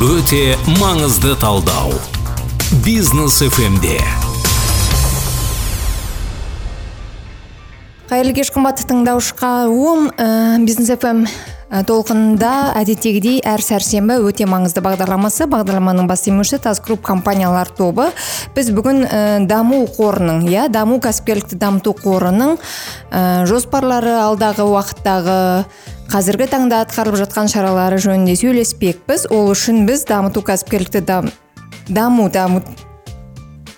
өте маңызды талдау. Бизнес фмде қайырлы кеш қымбатты тыңдаушыларым ә, бизнес фм толқынында әдеттегідей әр сәрсенбі өте маңызды бағдарламасы. Бағдарламаның бас демеушісі тас групп компаниялар тобы. Біз бүгін ә, даму қорының иә даму кәсіпкерлікті дамыту қорының ә, жоспарлары алдағы уақыттағы қазіргі таңда атқарылып жатқан шаралары жөнінде сөйлеспекпіз. Ол үшін біз дамыту кәсіпкерлікті дам, даму даму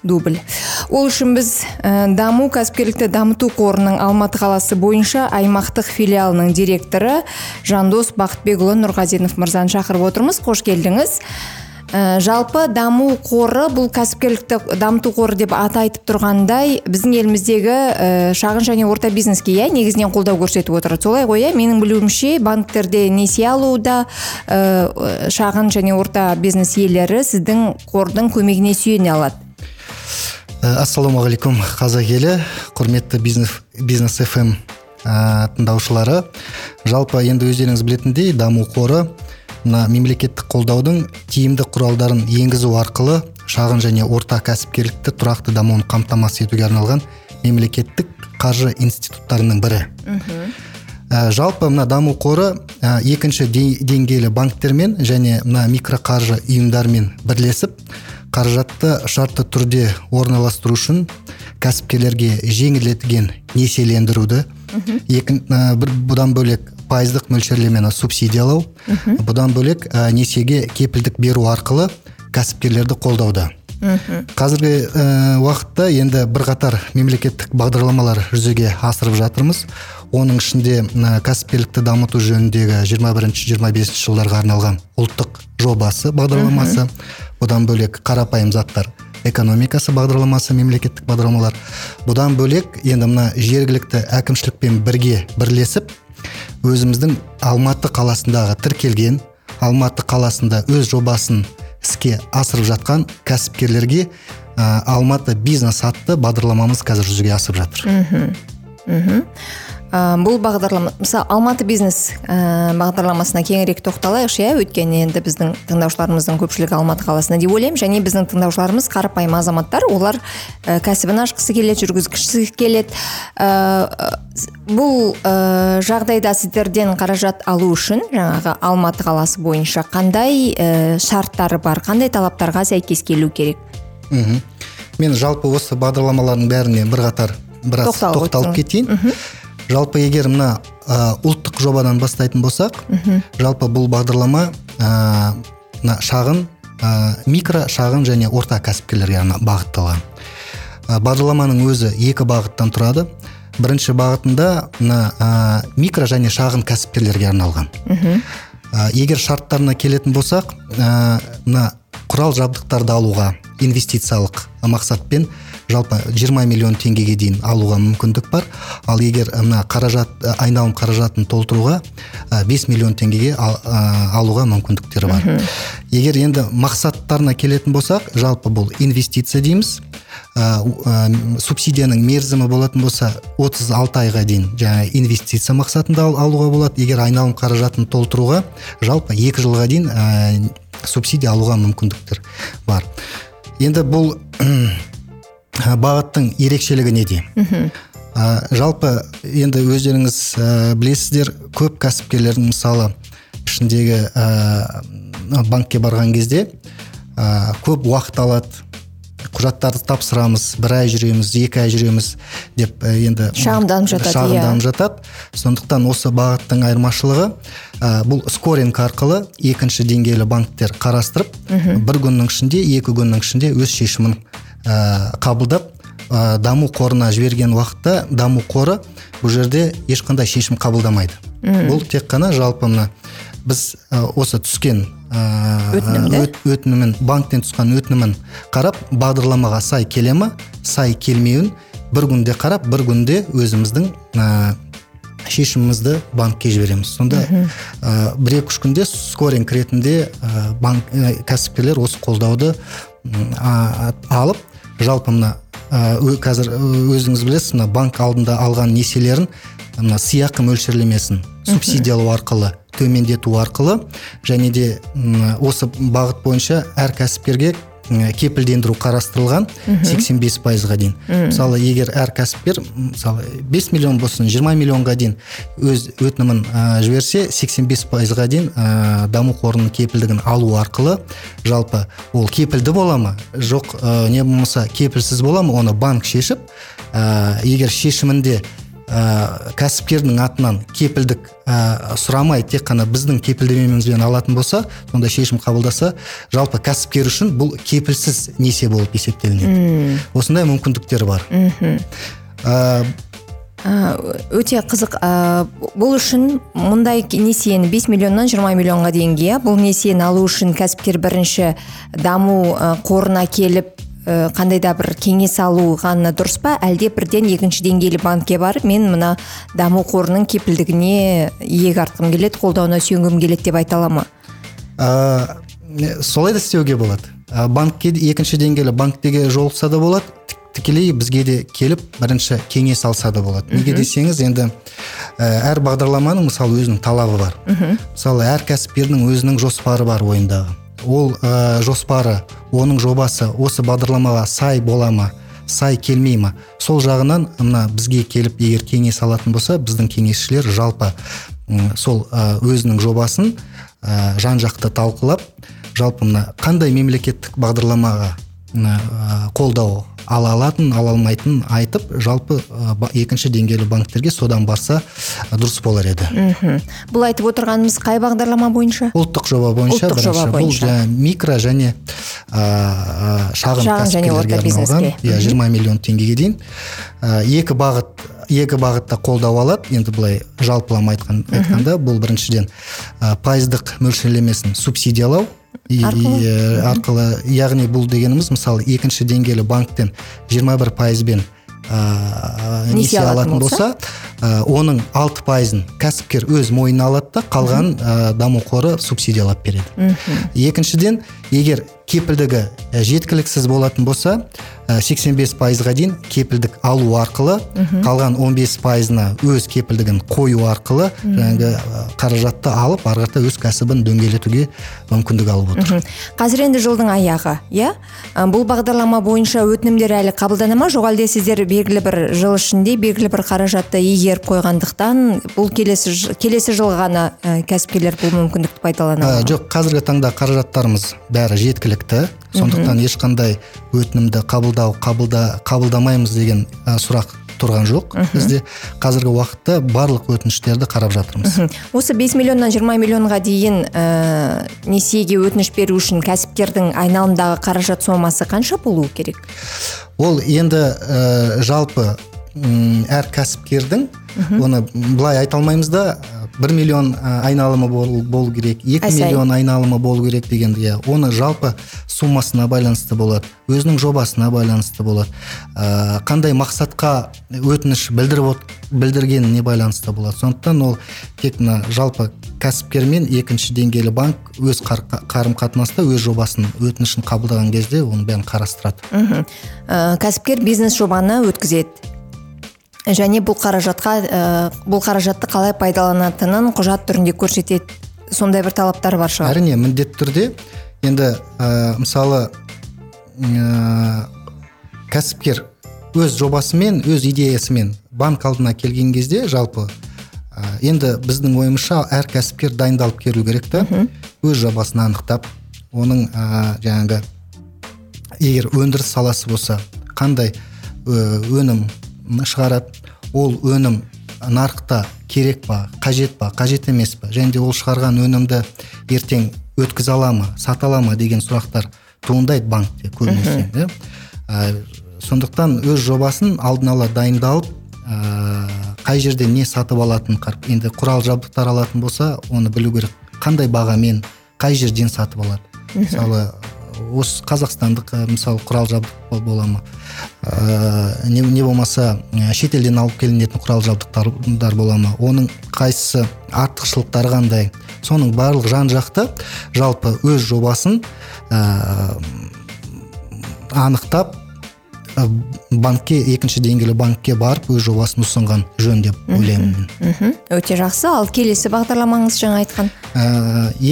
дубль. Ол үшін біз ә, даму кәсіпкерлікті дамыту қорының алматы қаласы бойынша аймақтық филиалының директоры жандос бақытбекұлы нұрғазинов мырзаны шақырып отырмыз. Қош келдіңіз. Ә, жалпы даму қоры бұл кәсіпкерлікті дамыту қоры деп аты айтып тұрғандай біздің еліміздегі ә, шағын және орта бизнеске иә негізінен қолдау көрсетіп отыр. Солай ғой иә менің білуімше банктерде несие алуда ә, шағын және орта бизнес иелері сіздің қордың көмегіне сүйене алады. Э, ассалаумағалейкум қазақ елі құрметті бизнес, бизнес фм ә, тыңдаушылары. Жалпы енді өздеріңіз білетіндей даму қоры мына мемлекеттік қолдаудың тиімді құралдарын енгізу арқылы шағын және орта кәсіпкерлікті тұрақты дамуын қамтамасыз етуге арналған мемлекеттік қаржы институттарының бірі. Ә, жалпы мына даму қоры ә, екінші деңгейлі банктермен және мына микроқаржы ұйымдармен бірлесіп қаражатты шартты түрде орналастыру үшін кәсіпкерлерге жеңілдетілген несиелендіруді екі бір бұдан бөлек пайыздық мөлшерлемені субсидиялау бұдан бөлек ә, несиеге кепілдік беру арқылы кәсіпкерлерді қолдауды қазіргі ә, уақытта енді бірқатар мемлекеттік бағдарламалар жүзеге асырып жатырмыз. Оның ішінде ә, кәсіпкерлікті дамыту жөніндегі 21-25 жылдарға арналған ұлттық жобасы бағдарламасы бұдан бөлек қарапайым заттар экономикасы бағдарламасы мемлекеттік бағдарламалар. Бұдан бөлек енді мына жергілікті әкімшілікпен бірге бірлесіп өзіміздің алматы қаласындағы тіркелген алматы қаласында өз жобасын іске асырып жатқан кәсіпкерлерге ә, алматы бизнес атты бағдарламамыз қазір жүзеге асып жатыр. Мхм. Мхм. Ә, бұл бағдарлама мысалы алматы бизнес ә, бағдарламасына кеңірек тоқталайықшы иә? Өйткені енді біздің тыңдаушыларымыздың көпшілігі алматы қаласында деп ойлаймын. Және біздің тыңдаушыларымыз қарапайым азаматтар олар ә, кәсібін ашқысы келеді жүргізгісі келеді. Ә, бұл ә, жағдайда сіздерден қаражат алу үшін жаңағы алматы қаласы бойынша қандай ә, шарттары бар қандай талаптарға сәйкес келу керек? Мхм. Мен жалпы осы бағдарламалардың бәріне бірқатар біраз тоқталып кетейін. Жалпы егер мына ә, ұлттық жобадан бастайтын болсақ жалпы бұл бағдарлама ә, мына шағын ә, микро шағын және орта кәсіпкерлерге бағытталған. Ә, бағдарламаның өзі екі бағыттан тұрады. Бірінші бағытында мына ә, микро және шағын кәсіпкерлерге арналған. Ә, егер шарттарына келетін болсақ ә, мына құрал жабдықтарды алуға инвестициялық мақсатпен жалпы 20 миллион теңгеге дейін алуға мүмкіндік бар. Ал егер мына қаражат айналым қаражатын толтыруға 5 миллион теңгеге алуға мүмкіндіктері бар. Егер енді мақсаттарына келетін болсақ жалпы бұл инвестиция дейміз. Ә, ә, субсидияның мерзімі болатын болса 36 айға дейін жаңа инвестиция мақсатында алуға болады. Егер айналым қаражатын толтыруға жалпы екі жылға дейін ә, субсидия алуға мүмкіндіктер бар. Енді бұл бағыттың ерекшелігі неде? Ә, жалпы енді өздеріңіз ә, білесіздер көп кәсіпкерлердің мысалы ішіндегі ә, банкке барған кезде ә, көп уақыт алады. Құжаттарды тапсырамыз бір ай жүреміз екі ай жүреміз деп енді шағымданып жатады шағымданып иә. жатады. Сондықтан осы бағыттың айырмашылығы ә, бұл скоринг арқылы екінші деңгейлі банктер қарастырып бір күннің ішінде екі күннің ішінде өз шешімін ә, қабылдап ә, даму қорына жіберген уақытта даму қоры бұл жерде ешқандай шешім қабылдамайды. Бұл тек қана жалпы мына біз ә, осы түскен ә, өтінімін банктен түскен өтінімін қарап бағдарламаға сай келе ма сай келмеуін бір күнде қарап бір күнде өзіміздің ә, шешімімізді банкке жібереміз. Сонда ә, бір екі үш күнде скоринг ретінде ә, банк ә, кәсіпкерлер осы қолдауды ә, алып жалпы мына ә, қазір өзіңіз білесіз мына банк алдында алған несиелерін мына сыйақы мөлшерлемесін субсидиялау арқылы төмендету арқылы және де осы бағыт бойынша әр кәсіпкерге кепілдендіру қарастырылған 85 пайызға дейін. Мысалы егер әр кәсіпкер мысалы 5 миллион болсын 20 миллионға дейін өз өтінімін ә, жіберсе 85 пайызға дейін ә, даму қорының кепілдігін алу арқылы жалпы ол кепілді бола ма? Жоқ ә, не болмаса кепілсіз бола ма? Оны банк шешіп ә, егер шешімінде ә, кәсіпкердің атынан кепілдік ә, сұрамай тек қана біздің кепілдемемізбен алатын болса сондай шешім қабылдаса жалпы кәсіпкер үшін бұл кепілсіз несие болып есептелінеді. Осындай мүмкіндіктер бар. Ә, өте қызық. Ә, бұл үшін мұндай несиені 5 миллионнан 20 миллионға дейінге иә бұл несиені алу үшін кәсіпкер бірінші даму қорына келіп қандай да бір кеңес алу ғана дұрыс па? Әлде бірден екінші деңгейлі банкке барып мен мына даму қорының кепілдігіне иек артқым келеді қолдауына сүйенгім келеді деп айта ала ма? Ә, солай да істеуге болады. Ә, банкке екінші деңгейлі банктегі жолықса да болады тікелей бізге де келіп бірінші кеңес алса да болады. Неге десеңіз енді ә, әр бағдарламаның мысалы өзінің талабы бар. Мысалы әр кәсіпкердің өзінің жоспары бар ойындағы. Ол ә, жоспары оның жобасы осы бағдарламаға сай бола ма сай келмей ма? Сол жағынан мына бізге келіп егер кеңес алатын болса біздің кеңесшілер жалпы сол ә, өзінің жобасын ә, жан жақты талқылап жалпы мына қандай мемлекеттік бағдарламаға қолдау ала алатын ала алмайтынын айтып жалпы екінші деңгейлі банктерге содан барса дұрыс болар еді. Мхм. Бұл айтып отырғанымыз қай бағдарлама бойынша? Ұлттық жоба бойынша ұлттық жоба бойынша. бұл микро және ә, шағын, шағын және орта бизнеске. Иә жиырма миллион теңгеге дейін. Ә, екі бағыт екі бағытта қолдау алады. Енді былай жалпылама айтқан айтқанда бұл біріншіден ә, пайыздық мөлшерлемесін субсидиялау арқылы? арқылы яғни бұл дегеніміз мысалы екінші деңгейлі банктен 21 бір пайызбен ә, несие алатын болса? ә, оның алты пайызын кәсіпкер өз мойнына алады да қалған ә, даму қоры субсидиялап береді. Екіншіден егер кепілдігі жеткіліксіз болатын болса 85 пайызға дейін кепілдік алу арқылы қалған 15 пайызына өз кепілдігін қою арқылы жаңағы қаражатты алып ары қарата өз кәсібін дөңгелетуге мүмкіндік алып отыр. Қазір енді жылдың аяғы иә? Бұл бағдарлама бойынша өтінімдер әлі қабылдана ма? Жоқ әлде сіздер белгілі бір жыл ішінде белгілі бір қаражатты игеріп қойғандықтан бұл келесі келесі жылы ғана кәсіпкерлер бұл мүмкіндікті пайдалана ма? Жоқ қазіргі таңда қаражаттарымыз бәрі жеткілікті. Сондықтан ешқандай өтінімді қабылдау қабылда қабылдамаймыз деген ә, сұрақ тұрған жоқ. Бізде қазіргі уақытта барлық өтініштерді қарап жатырмыз. Осы 5 миллионнан 20 миллионға дейін ә, несиеге өтініш беру үшін кәсіпкердің айналымдағы қаражат сомасы қанша болуы керек? Ол енді ә, жалпы әр кәсіпкердің оны былай айта алмаймыз да бір миллион айналымы болу, болу керек екі миллион айналымы болу керек деген иә оны жалпы суммасына байланысты болады өзінің жобасына байланысты болады. Ә, қандай мақсатқа өтініш білдіріп білдіргеніне байланысты болады. Сондықтан ол тек мына жалпы кәсіпкермен екінші деңгейлі банк өз қарым қатынаста өз жобасын өтінішін қабылдаған кезде оның бәрін қарастырады. Мхм. Ә, кәсіпкер бизнес жобаны өткізеді. Және бұл қаражатқа ә, бұл қаражатты қалай пайдаланатынын құжат түрінде көрсетеді сондай бір талаптар бар шығар. Әрине міндетті түрде енді ә, мысалы ә, кәсіпкер өз жобасымен өз идеясымен банк алдына келген кезде жалпы ә, енді біздің ойымызша әр кәсіпкер дайындалып келу керек та. Өз жобасын анықтап оның ә, жаңағы егер өндіріс саласы болса қандай өнім шығарады. Ол өнім нарықта керек па қажет па қажет емес па? Және де ол шығарған өнімді ертең өткізе ала ма сата ала ма деген сұрақтар туындайды банкте көбінесе иә? Сондықтан өз жобасын алдын ала дайындалып ә, қай жерде не сатып алатынын қарап енді құрал жабдықтар алатын болса оны білу керек. Қандай бағамен қай жерден сатып алады? Мысалы осы қазақстандық мысалы құрал жабдық бола ма? Ә, не, не болмаса шетелден алып келінетін құрал жабдықтар бола ма? Оның қайсысы артықшылықтары қандай? Соның барлық жан жақты. Жалпы өз жобасын ә, анықтап банкке екінші деңгейлі банкке барып өз жобасын ұсынған жөн деп ойлаймын мен. Өте жақсы. Ал келесі бағдарламаңыз жаңа айтқан? Ә,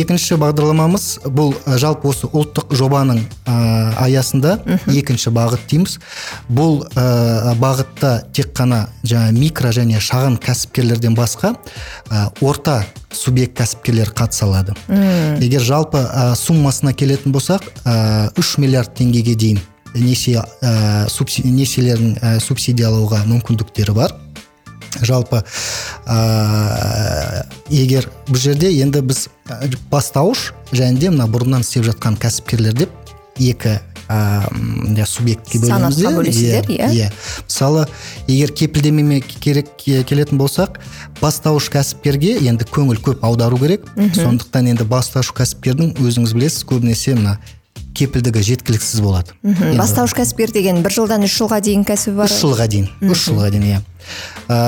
екінші бағдарламамыз бұл ә, жалпы осы ұлттық жобаның ә, аясында екінші бағыт дейміз. Бұл ә, бағытта тек қана жаңа микро және шағын кәсіпкерлерден басқа ә, орта субъект кәсіпкерлер қатыса алады. Егер жалпы ә, суммасына келетін болсақ ә, 3 миллиард теңгеге дейін несие ә, субси- несиелерін ә, субсидиялауға мүмкіндіктері бар. Жалпы ә, егер бұл жерде енді біз бастауыш және де мына бұрыннан істеп жатқан кәсіпкерлер деп екі ә, иә, субъектке бөлеміз бөлесіздер, иә. иә. мысалы егер кепілдемеме керек келетін болсақ бастауыш кәсіпкерге енді көңіл көп аудару керек. Сондықтан енді бастауыш кәсіпкердің өзіңіз білесіз көбінесе мына кепілдігі жеткіліксіз болады. Мхм бастауыш кәсіпкер деген бір жылдан үш жылға дейін кәсібі бар. Үш жылға дейін үш жылға дейін иә. Ә,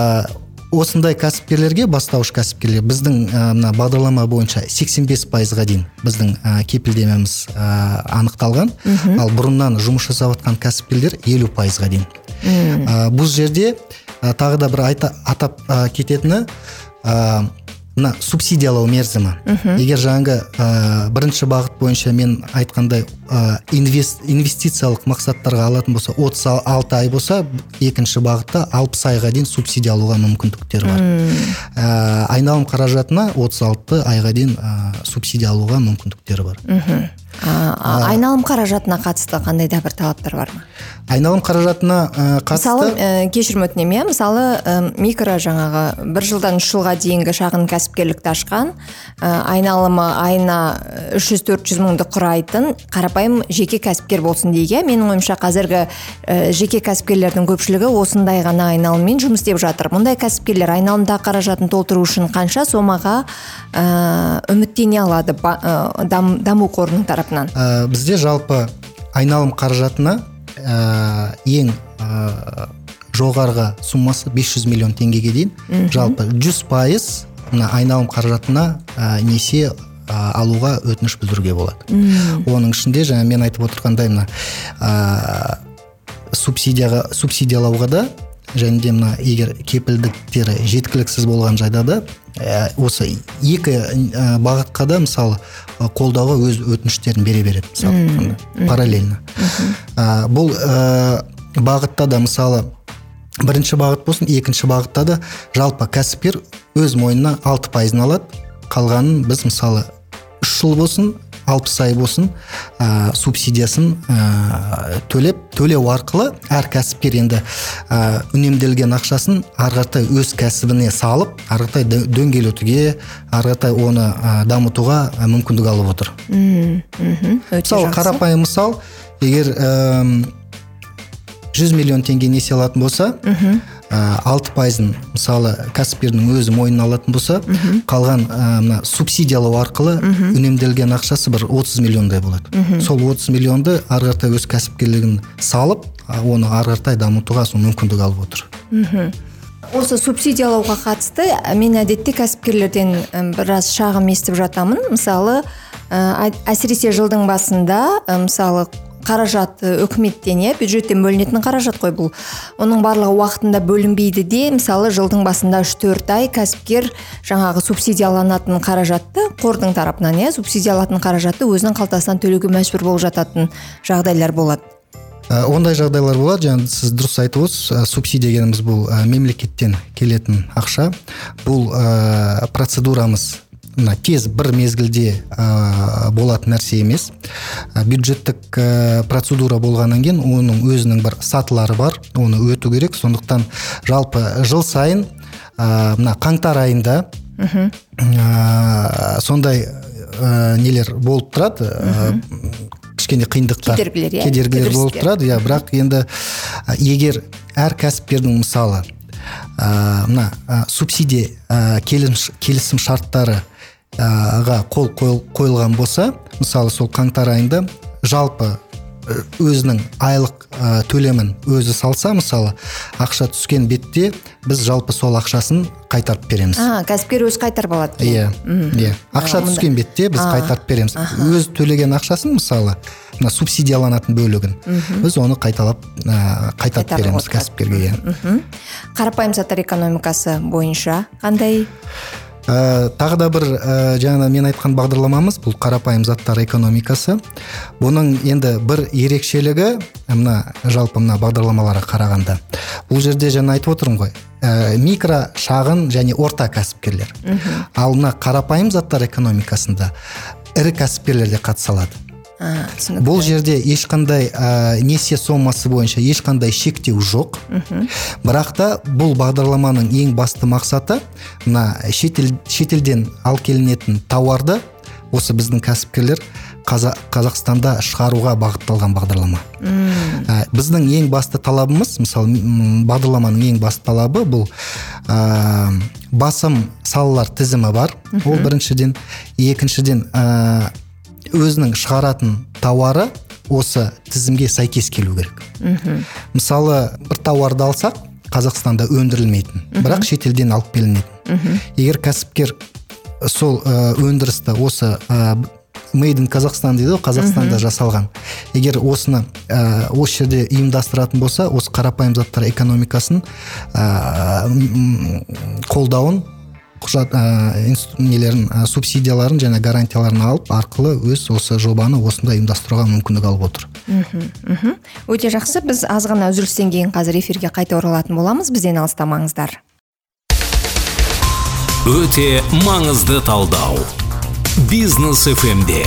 осындай кәсіпкерлерге бастауыш кәсіпкерлер біздің ә, мына бағдарлама бойынша 85 пайызға дейін біздің ә, кепілдемеміз ә, анықталған. Ал бұрыннан жұмыс жасап жатқан кәсіпкерлер елу пайызға дейін. Ә, бұл жерде ә, тағы да бір айта, атап ә, кететіні ә, мына субсидиялау мерзімі. Егер жаңағы ә, бірінші бағыт бойынша мен айтқандай ә, инвест, инвестициялық мақсаттарға алатын болса 36 ай болса екінші бағытта 60 айға дейін субсидия алуға мүмкіндіктер бар. Ә, айналым қаражатына 36 айға дейін ә, субсидия алуға мүмкіндіктері бар. А, а, айналым қаражатына қатысты қандай да бір талаптар бар ма? Айналым қаражатына ә, қатысты? Мысалы ә, кешірім өтінемін иә? Мысалы ә, микро жаңағы бір жылдан үш жылға дейінгі шағын кәсіпкерлікті ашқан ә, айналымы айына үш жүз төрт жүз мыңды құрайтын қарапайым жеке кәсіпкер болсын дейік иә? Менің ойымша қазіргі ә, жеке кәсіпкерлердің көпшілігі осындай ғана айналыммен жұмыс істеп жатыр. Мұндай кәсіпкерлер айналымдағы қаражатын толтыру үшін қанша сомаға ә, үміттене алады ба- ә, дам- даму қорының тарапынан? Ә, бізде жалпы айналым қаражатына ә, ең ә, жоғарғы суммасы 500 миллион теңгеге дейін. Жалпы 100 пайыз мына айналым қаражатына ә, несие ә, алуға өтініш білдіруге болады. Оның ішінде жаңа мен айтып отырғандай мына ә, субсидияға субсидиялауға да және де мына егер кепілдіктері жеткіліксіз болған жағдайда да ә, осы екі ә, бағытқа да мысалы қолдауға өз өтініштерін бере береді мысалы параллельно ә, бұл ә, бағытта да мысалы бірінші бағыт болсын екінші бағытта да жалпы кәсіпкер өз мойнына алты пайызын алады. Қалғанын біз мысалы үш жыл болсын алпыс ай болсын ә, субсидиясын ә, төлеп төлеу арқылы әр кәсіпкер енді ә, үнемделген ақшасын ары қаратай өз кәсібіне салып ары қаратай дөң- дөңгелетуге ары қаратай оны ә, дамытуға ә, мүмкіндік алып отыр. Мхм мысалы қарапайым мысал егер 100 миллион теңге несие алатын болса алты пайызын мысалы кәсіпкердің өзі мойнына алатын болса қалған ә, мына субсидиялау арқылы үнемделген ақшасы бір 30 миллиондай болады. Сол 30 миллионды ары қаратай өз кәсіпкерлігін салып оны ары қаратай дамытуға сол мүмкіндік алып отыр. Осы субсидиялауға қатысты мен әдетте кәсіпкерлерден біраз шағым естіп жатамын. Мысалы ә, ә- әсіресе жылдың басында мысалы қаражат ә, үкіметтен иә бюджеттен бөлінетін қаражат қой бұл. Оның барлығы уақытында бөлінбейді де мысалы жылдың басында үш төрт ай кәсіпкер жаңағы субсидияланатын қаражатты қордың тарапынан иә субсидиялатын қаражатты өзінің қалтасынан төлеуге мәжбүр болып жататын жағдайлар болады. Ә, ондай жағдайлар болады. Жаңа сіз дұрыс айтып отырсыз. Ә, субсидия дегеніміз бұл мемлекеттен келетін ақша. Бұл процедурамыз мына тез бір мезгілде ә, болатын нәрсе емес. Ә, бюджеттік ә, процедура болғаннан кейін оның өзінің бір сатылары бар оны өту керек. Сондықтан жалпы жыл сайын ә, мына қаңтар айында ә, сондай ә, нелер болып тұрады ә, кішкене қиындықтар Кедергілер, иә? кедергілер болып тұрады. Иә бірақ енді егер әр кәсіпкердің мысалы мына ә, субсидия ә, келісім, шарттары қол қойыл- қойылған болса мысалы сол қаңтар айында жалпы ә, өзінің айлық ә, төлемін өзі салса мысалы ақша түскен бетте біз жалпы сол ақшасын қайтарып береміз. А кәсіпкер өзі қайтарып алады иә иә. Ақша түскен бетте біз қайтарып береміз. өз төлеген ақшасын мысалы мына субсидияланатын бөлігін біз оны қайталап ә, қайтарып береміз кәсіпкерге иә. Қарапайым заттар экономикасы бойынша қандай? Ә, тағы да бір ә, жаңа мен айтқан бағдарламамыз бұл қарапайым заттар экономикасы. Бұның енді бір ерекшелігі мына жалпы мына бағдарламаларға қарағанда. Бұл жерде жаңа айтып отырмын ғой ә, микро шағын және орта кәсіпкерлер. Ал мына қарапайым заттар экономикасында ірі кәсіпкерлер де қатыса алады. Түсінікті. Бұл жерде ешқандай ә, несие сомасы бойынша ешқандай шектеу жоқ. Бірақ та бұл бағдарламаның ең басты мақсаты мына шетел, шетелден ал келінетін тауарды осы біздің кәсіпкерлер Қаза, қазақстанда шығаруға бағытталған бағдарлама. Ә, біздің ең басты талабымыз мысалы бағдарламаның ең басты талабы бұл ә, басым салалар тізімі бар. Ол біріншіден. Екіншіден ә, өзінің шығаратын тауары осы тізімге сәйкес келу керек. Мысалы бір тауарды алсақ қазақстанда өндірілмейтін бірақ шетелден алып келінетін. Егер кәсіпкер сол ә, өндірісті осы ә, made in қазақстан дейді ғой қазақстанда жасалған. Егер осыны ә, осы жерде ұйымдастыратын болса осы қарапайым заттар экономикасын ә, қолдауын құжат ә, нелерін ә, субсидияларын және гарантияларын алып арқылы өз осы жобаны осында ұйымдастыруға мүмкіндік алып отыр. Мхм өте жақсы. Біз аз ғана үзілістен кейін қазір эфирге қайта оралатын боламыз. Бізден алыстамаңыздар. Өте маңызды талдау. Бизнес фмде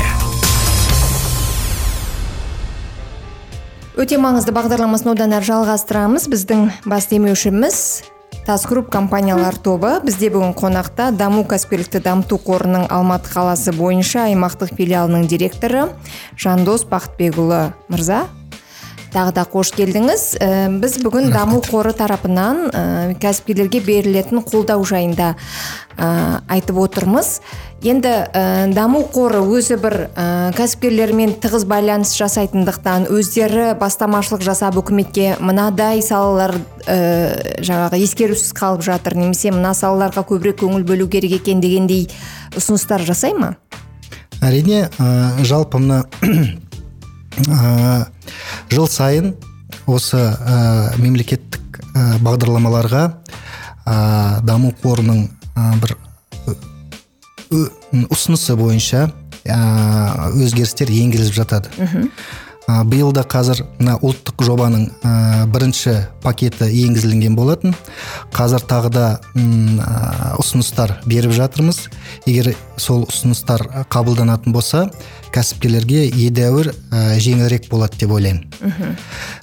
өте маңызды бағдарламасын одан әрі жалғастырамыз. Біздің бас демеушіміз тас групп компаниялар тобы бізде бүгін қонақта даму кәсіпкерлікті дамыту қорының алматы қаласы бойынша аймақтық филиалының директоры жандос бақытбекұлы. Мырза? Тағы да қош келдіңіз. Ә, біз бүгін даму қоры тарапынан ә, кәсіпкерлерге берілетін қолдау жайында ә, айтып отырмыз. Енді ә, даму қоры өзі бір ә, кәсіпкерлермен тығыз байланыс жасайтындықтан өздері бастамашылық жасап үкіметке мынадай салалар ә, жаңағы ескерусіз қалып жатыр немесе мына салаларға көбірек көңіл бөлу керек екен дегендей ұсыныстар жасай ма? Әрине ә, жалпы мына ә, жыл сайын осы ә, мемлекеттік ә, бағдарламаларға ә, даму қорының ә, бір ұсынысы бойынша ә, өзгерістер енгізіліп жатады. Ә, биыл да қазір мына ұлттық жобаның ә, бірінші пакеті енгізілген болатын. Қазір тағы да ә, ұсыныстар беріп жатырмыз. Егер сол ұсыныстар қабылданатын болса кәсіпкерлерге едәуір ә, жеңілірек болады деп ойлаймын.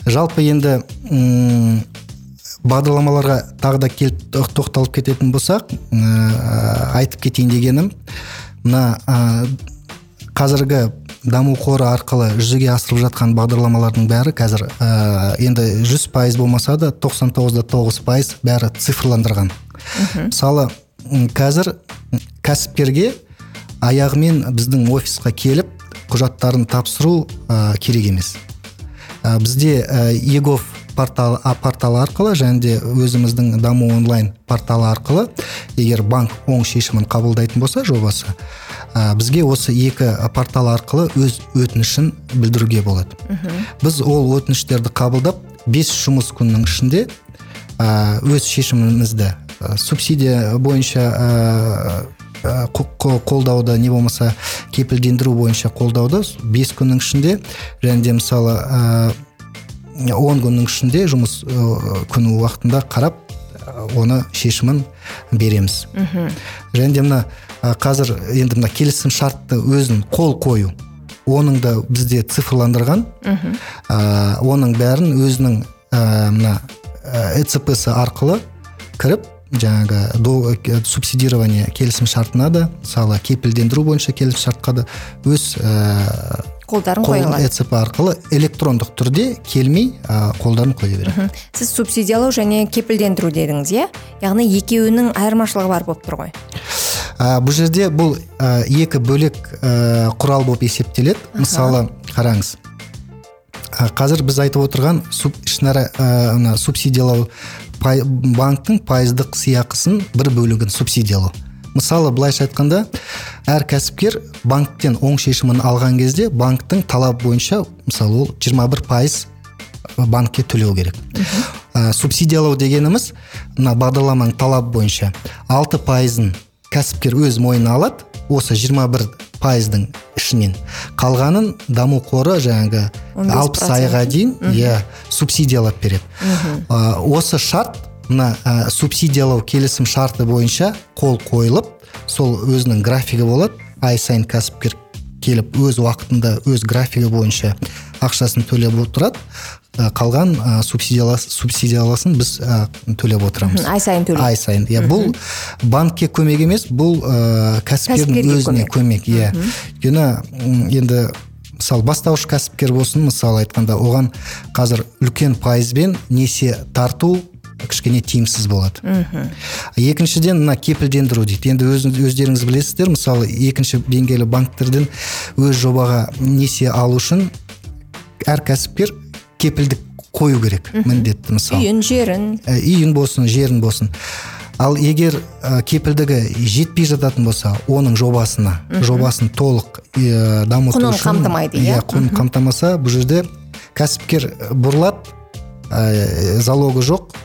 Жалпы енді м, бағдарламаларға тағы да келіп тоқ- тоқталып кететін болсақ ә, айтып кетейін дегенім мына ә, қазіргі даму қоры арқылы жүзеге асырылып жатқан бағдарламалардың бәрі қазір ә, енді 100 пайыз болмаса да 99 да тоғыз пайыз бәрі цифрландырған. Мысалы қазір кәсіпкерге аяғымен біздің офисқа келіп құжаттарын тапсыру ә, керек емес. Ә, бізде егов порталы, а, порталы арқылы және де өзіміздің даму онлайн порталы арқылы егер банк оң шешімін қабылдайтын болса жобасы ә, бізге осы екі портал арқылы өз өтінішін білдіруге болады. Біз ол өтініштерді қабылдап бес жұмыс күнінің ішінде ә, өз шешімімізді ә, субсидия бойынша қо- қо- қолдауды не болмаса кепілдендіру бойынша қолдауды бес күннің ішінде және де мысалы он күннің ішінде жұмыс ә, күні уақытында қарап ә, оны шешімін береміз. Және де мына ә, қазір енді мына келісім шартты өзін қол қою оның да бізде цифрландырған. Ә, оның бәрін өзінің ә, мына эцпс арқылы кіріп жаңағы до- э, субсидирование келісім шартына да мысалы кепілдендіру бойынша келісім шартқа да өз ә, қолдарын қоя алады. эцп арқылы электрондық түрде келмей ә, қолдарын қоя береді. Сіз субсидиялау және кепілдендіру дедіңіз иә? Яғни екеуінің айырмашылығы бар болып тұр ғой. Ә, бұл жерде бұл ә, екі бөлек ә, құрал болып есептеледі. Мысалы қараңыз. Ә, қазір біз айтып отырған суб, ішінара ә, субсидиялау пай, банктің пайыздық сыйақысын бір бөлігін субсидиялау. Мысалы былайша айтқанда әр кәсіпкер банктен оң шешімін алған кезде банктың талабы бойынша мысалы ол 21 пайыз банкке төлеу керек. Ә, субсидиялау дегеніміз мына бағдарламаның талабы бойынша алты пайызын кәсіпкер өз мойнына алады осы 21 пайыздың ішінен. Қалғанын даму қоры жаңағы 15% алпыс айға дейін иә субсидиялап береді. Ә, осы шарт мына ә, субсидиялау келісім шарты бойынша қол қойылып сол өзінің графигі болады. Ай сайын кәсіпкер келіп өз уақытында өз графигі бойынша ақшасын төлеп отырады. Қалған ә, субсидиялас, субсидияласын біз ә, төлеп отырамыз. Ай сайын төлейді. ай сайын. Иә бұл банкке көмек емес бұл ә, кәсіпкердің өзіне көмек. иә. Өйткені енді мысалы бастауыш кәсіпкер болсын мысалы айтқанда оған қазір үлкен пайызбен несие тарту кішкене тиімсіз болады. Екіншіден мына кепілдендіру дейді. Енді өз, өздеріңіз білесіздер мысалы екінші деңгейлі банктерден өз жобаға несие алу үшін әр кәсіпкер кепілдік қою керек міндетті мысалы. Үйін жерін. Ә, үйін болсын жерін болсын. Ал егер ә, кепілдігі жетпей жататын болса оның жобасына жобасын толық ә, дамыту Құнын үшін қамтымайды, иә? құнын қамтамаса бұл жерде кәсіпкер бұрылады ә, залогы жоқ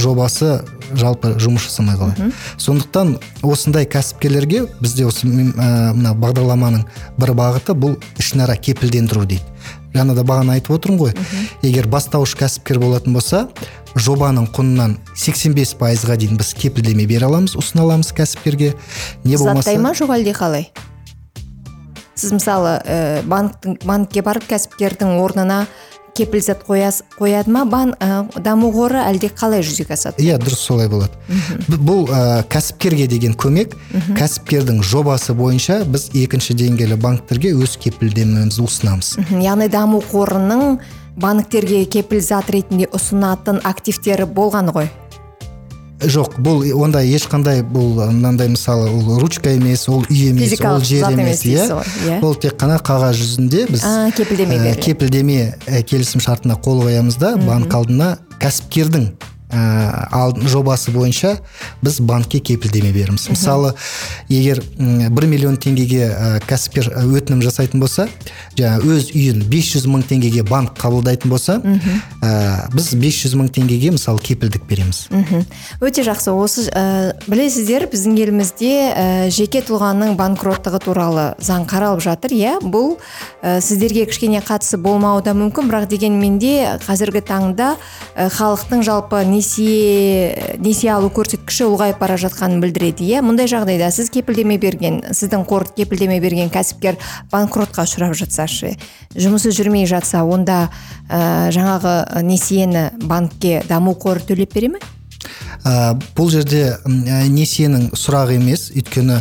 жобасы жалпы жұмыс жасамай қалады сондықтан осындай кәсіпкерлерге бізде осы ә, мына бағдарламаның бір бағыты бұл ішінара кепілдендіру дейді. Жаңа да бағана айтып отырмын ғой. Егер бастауыш кәсіпкер болатын болса жобаның құнынан 85 пайызға дейін біз кепілдеме бере аламыз ұсына аламыз кәсіпкерге. Не болмаса заттай ма жоқ әлде қалай? Сіз мысалы ә, банктің банкке барып кәсіпкердің орнына кепілзат қояды ма? Бан, ә, даму қоры әлде қалай жүзеге асады? Иә дұрыс солай болады. Бұл ә, кәсіпкерге деген көмек кәсіпкердің жобасы бойынша біз екінші деңгейлі банктерге өз кепілдемемізді ұсынамыз. Яғни даму қорының банктерге кепілзат ретінде ұсынатын активтері болған ғой? Жоқ бұл ондай ешқандай бұл мынандай мысалы ол ручка емес ол үй емес Физикалық ол жер емес иә иә. ол тек қана қағаз жүзінде біз А, кепілдеме ә, беріледі. кепілдеме ә, келісім шартына қол қоямыз да банк алдына кәсіпкердің ә, ал- жобасы бойынша біз банкке кепілдеме береміз. Мысалы егер бір миллион теңгеге ә, кәсіпкер ә, өтінім жасайтын болса жаңағы өз үйін 500 мың теңгеге банк қабылдайтын болса ә, біз 500 мың теңгеге мысалы кепілдік береміз. Өте жақсы. Осы ә, білесіздер біздің елімізде ә, жеке тұлғаның банкроттығы туралы заң қаралып жатыр. Иә бұл ә, сіздерге кішкене қатысы болмауы да мүмкін. Бірақ дегенмен де қазіргі таңда халықтың жалпы несие несие алу көрсеткіші ұлғайып бара жатқанын білдіреді иә? Мұндай жағдайда сіз кепілдеме берген сіздің қор кепілдеме берген кәсіпкер банкротқа ұшырап жатсашы жұмысы жүрмей жатса онда ә, жаңағы несиені банкке даму қоры төлеп бере ме? Ә, бұл жерде ә, несиенің сұрағы емес. Өйткені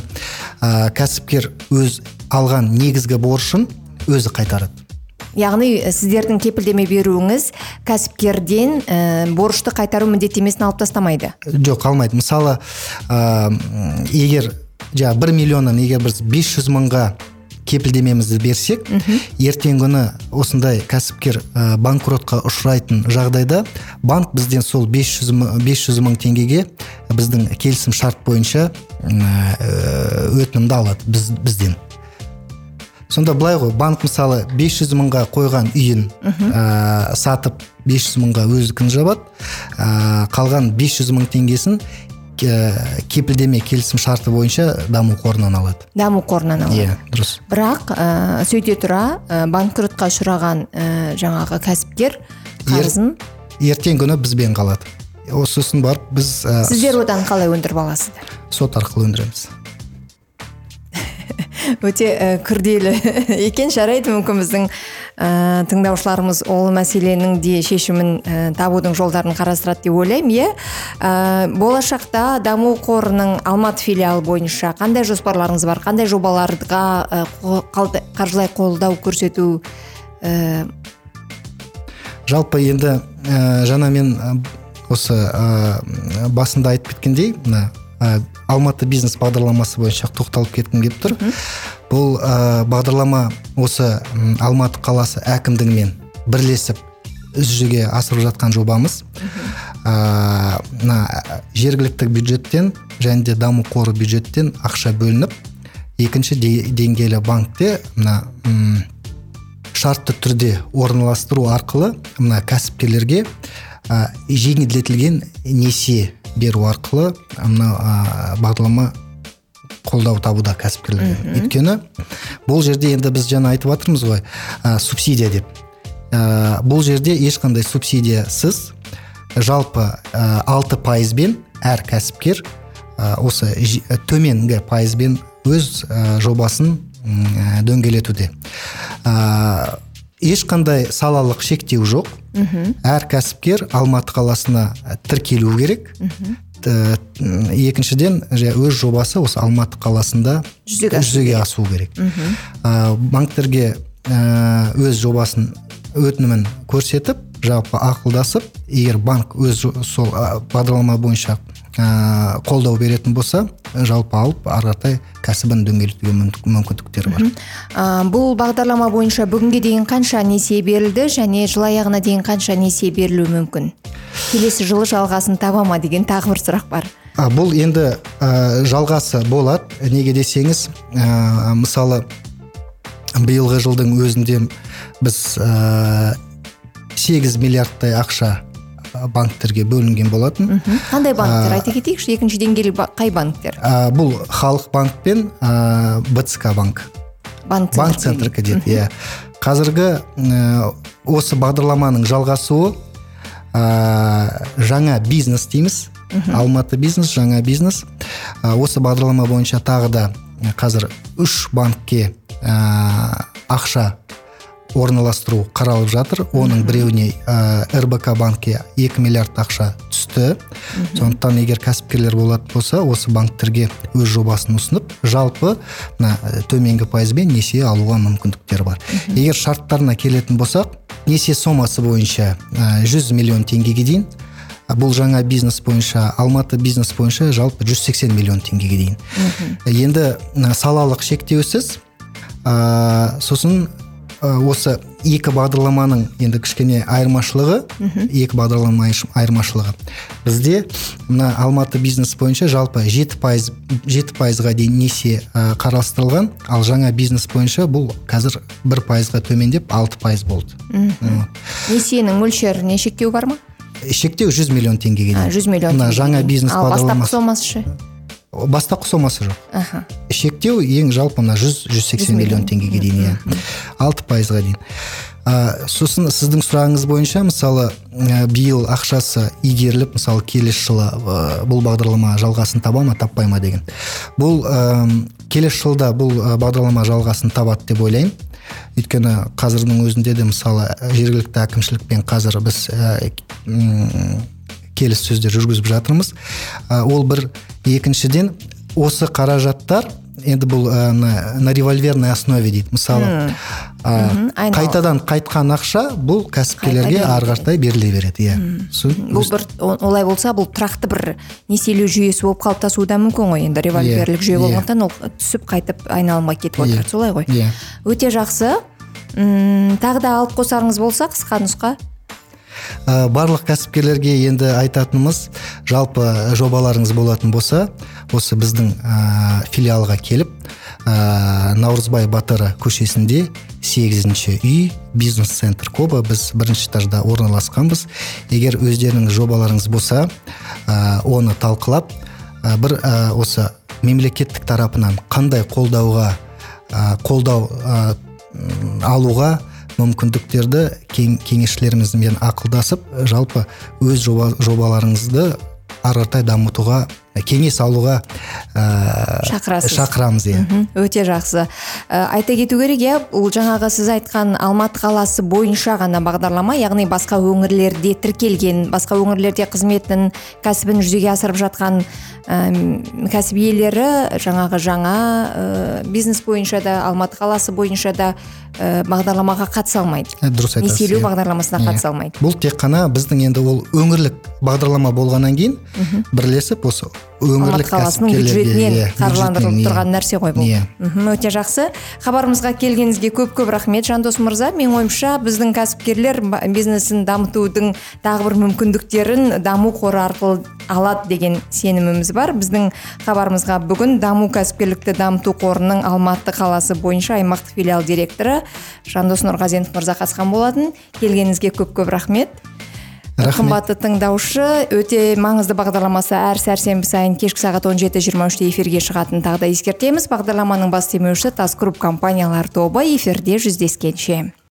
ә, кәсіпкер өз алған негізгі борышын өзі қайтарады. Яғни ә, сіздердің кепілдеме беруіңіз кәсіпкерден ә, борышты қайтару міндеттемесін алып тастамайды? Жоқ қалмайды. Мысалы ә, егер жаңағы бір миллионнан егер біз 500 мыңға кепілдемемізді берсек ертеңгі күні осындай кәсіпкер ә, банкротқа ұшырайтын жағдайда банк бізден сол 500 мың, 500 мың теңгеге біздің келісім шарт бойынша ә, өтінімді алады біз, бізден. Сонда былай ғой банк мысалы 500 мыңға қойған үйін ә, сатып 500 мыңға өздікін жабады. Ә, қалған 500 мың теңгесін ә, кепілдеме келісім шарты бойынша даму қорынан алады. Даму қорынан алады. Иә дұрыс. Бірақ ә, сөйте тұра ә, банкротқа ұшыраған ә, жаңағы кәсіпкер қарызын ертең күні бізбен қалады. Осы сосын барып біз ә, сіздер одан қалай өндіріп аласыздар? сот арқылы өндіреміз. Өте ә, күрделі екен жарайды мүмкін біздің ә, тыңдаушыларымыз ол мәселенің де шешімін ә, табудың жолдарын қарастырады деп ойлаймын иә. Ә, болашақта даму қорының алматы филиалы бойынша қандай жоспарларыңыз бар? Қандай жобаларға ә, қаржылай қолдау көрсету ә, жалпы енді ә, жаңа мен осы ә, басында айтып кеткендей мына ә, алматы бизнес бағдарламасы бойынша тоқталып кеткім келіп тұр. Бұл ә, бағдарлама осы алматы қаласы әкімдігімен бірлесіп жүзеге асырып жатқан жобамыз. Мына жергілікті бюджеттен және де даму қоры бюджеттен ақша бөлініп екінші деңгейлі банкте мына шартты түрде орналастыру арқылы мына кәсіпкерлерге ә, жеңілдетілген несие беру арқылы мына бағдарлама қолдау табуда кәсіпкерлерге. Өйткені бұл жерде енді біз жаңа айтып жатырмыз ғой ә, субсидия деп. Ә, бұл жерде ешқандай субсидиясыз жалпы алты пайызбен әр кәсіпкер ә, осы төменгі пайызбен өз ә, жобасын ә, дөңгелетуде. Ә, ешқандай салалық шектеу жоқ. Әр кәсіпкер алматы қаласына тіркелу керек. Екіншіден өз жобасы осы алматы қаласында жүзеге, асу керек. ә, банктерге өз жобасын өтінімін көрсетіп жалпы ақылдасып егер банк өз сол бағдарлама бойынша ә, қолдау беретін болса жалпы алып ары қаратай кәсібін дөңгелетуге мүмкіндіктері бар. Ә, бұл бағдарлама бойынша бүгінге дейін қанша несие берілді және жыл аяғына дейін қанша несие берілуі мүмкін? Келесі жылы жалғасын таба ма деген тағы бір сұрақ бар. А, бұл енді ә, жалғасы болады. Неге десеңіз ә, мысалы биылғы жылдың өзінде біз ә, 8 миллиардтай ақша банктерге бөлінген болатын. Қандай банктер? Айта кетейікші екінші деңгейлі қай банктер? Ә, бұл халық банк пен ә, бцк банк. Банк банк центрк дейді иә. Қазіргі ә, осы бағдарламаның жалғасуы ә, жаңа бизнес дейміз. Алматы бизнес жаңа бизнес. Ә, осы бағдарлама бойынша тағы да қазір үш банкке ә, ақша орналастыру қаралып жатыр. Оның біреуіне ә, рбк банкке 2 миллиард ақша түсті. Сондықтан егер кәсіпкерлер болатын болса осы банктерге өз жобасын ұсынып жалпы мына төменгі пайызбен несие алуға мүмкіндіктері бар. Егер шарттарына келетін болсақ несие сомасы бойынша ә, 100 миллион теңгеге дейін бұл жаңа бизнес бойынша алматы бизнес бойынша жалпы 180 миллион теңгеге дейін. Енді салалық шектеусіз ә, сосын осы екі бағдарламаның енді кішкене айырмашылығы екі бағдарлама айырмашылығы. Бізде мына алматы бизнес бойынша жалпы жеті пайыз жеті пайызға дейін несие қарастырылған. Ал жаңа бизнес бойынша бұл қазір бір пайызға төмендеп алты пайыз болды. Несиенің мөлшеріне шектеу бар ма? Шектеу жүз миллион теңгеге дейін. жүз миллион мына жаңа бизнес ал бастапқы сомасы ше? Бастапқы сомасы жоқ. Аха. Шектеу ең жалпы мына жүз жүз сексен миллион теңгеге дейін иә. Алты пайызға дейін. Ә, сосын сіздің сұрағыңыз бойынша мысалы ә, биыл ақшасы игеріліп мысалы келесі жылы ә, бұл бағдарлама жалғасын таба ма таппай ма деген. Бұл ә, келесі жылда бұл бағдарлама жалғасын табады деп ойлаймын. Өйткені қазірдің өзінде де мысалы жергілікті әкімшілікпен қазір біз ә, келіссөздер жүргізіп жатырмыз. Ә, ол бір екіншіден осы қаражаттар енді бұл ә, на, на револьверной основе дейді мысалы ә, қайтадан қайтқан ақша бұл кәсіпкерлерге ары қаратай беріле береді иә. Бұл бір олай болса бұл тұрақты бір несиелеу жүйесі болып қалыптасуы да мүмкін ғой енді револьверлік жүйе болғандықтан ол түсіп қайтып айналымға кетіп отырады солай ғой. иә. Өте жақсы. М тағы да алып қосарыңыз болса қысқа нұсқа. Ә, барлық кәсіпкерлерге енді айтатынымыз жалпы жобаларыңыз болатын болса осы біздің ә, филиалға келіп ә, наурызбай батыры көшесінде сегізінші үй бизнес центр коба біз бірінші этажда орналасқанбыз. Егер өздеріңіз жобаларыңыз болса ә, оны талқылап ә, бір ә, осы мемлекеттік тарапынан қандай қолдауға қолдау алуға мүмкіндіктерді кең, кеңесшілерімізбен ақылдасып жалпы өз жоба, жобаларыңызды ары қаратай дамытуға кеңес алуға ә, шақырасыз. шақырамыз иә. Өте жақсы. Ә, айта кету керек иә бұл жаңағы сіз айтқан алматы қаласы бойынша ғана бағдарлама яғни басқа өңірлерде тіркелген басқа өңірлерде қызметін кәсібін жүзеге асырып жатқан ә, кәсіп иелері жаңағы жаңа ә, бизнес бойынша да алматы қаласы бойынша да ә, бағдарламаға қатыса алмайды дұрыс айтасыз несиелеу иә. бағдарламасына Иә. қатыса алмайды бұл тек қана біздің енді ол өңірлік бағдарлама болғаннан кейін бірлесіп осы өңірлік қаласының бюджетінен қаржыландырылып тұрған нәрсе ғой бұл. Мхм өте жақсы. Хабарымызға келгеніңізге көп көп рахмет жандос мырза. Менің ойымша біздің кәсіпкерлер бизнесін дамытудың тағы бір мүмкіндіктерін даму қоры арқылы алады деген сеніміміз бар. Біздің хабарымызға бүгін даму кәсіпкерлікті дамыту қорының алматы қаласы бойынша аймақтық филиал директоры жандос нұрғазенов мырза қатысқан болатын. Келгеніңізге көп көп Рахмет. Қымбатты тыңдаушы өте маңызды бағдарламасы әр сәрсенбі сайын кешкі сағат он жеті жиырма үште эфирге шығатынын тағы да ескертеміз. Бағдарламаның бас демеушісі тас групп компаниялар тобы эфирде жүздескенше.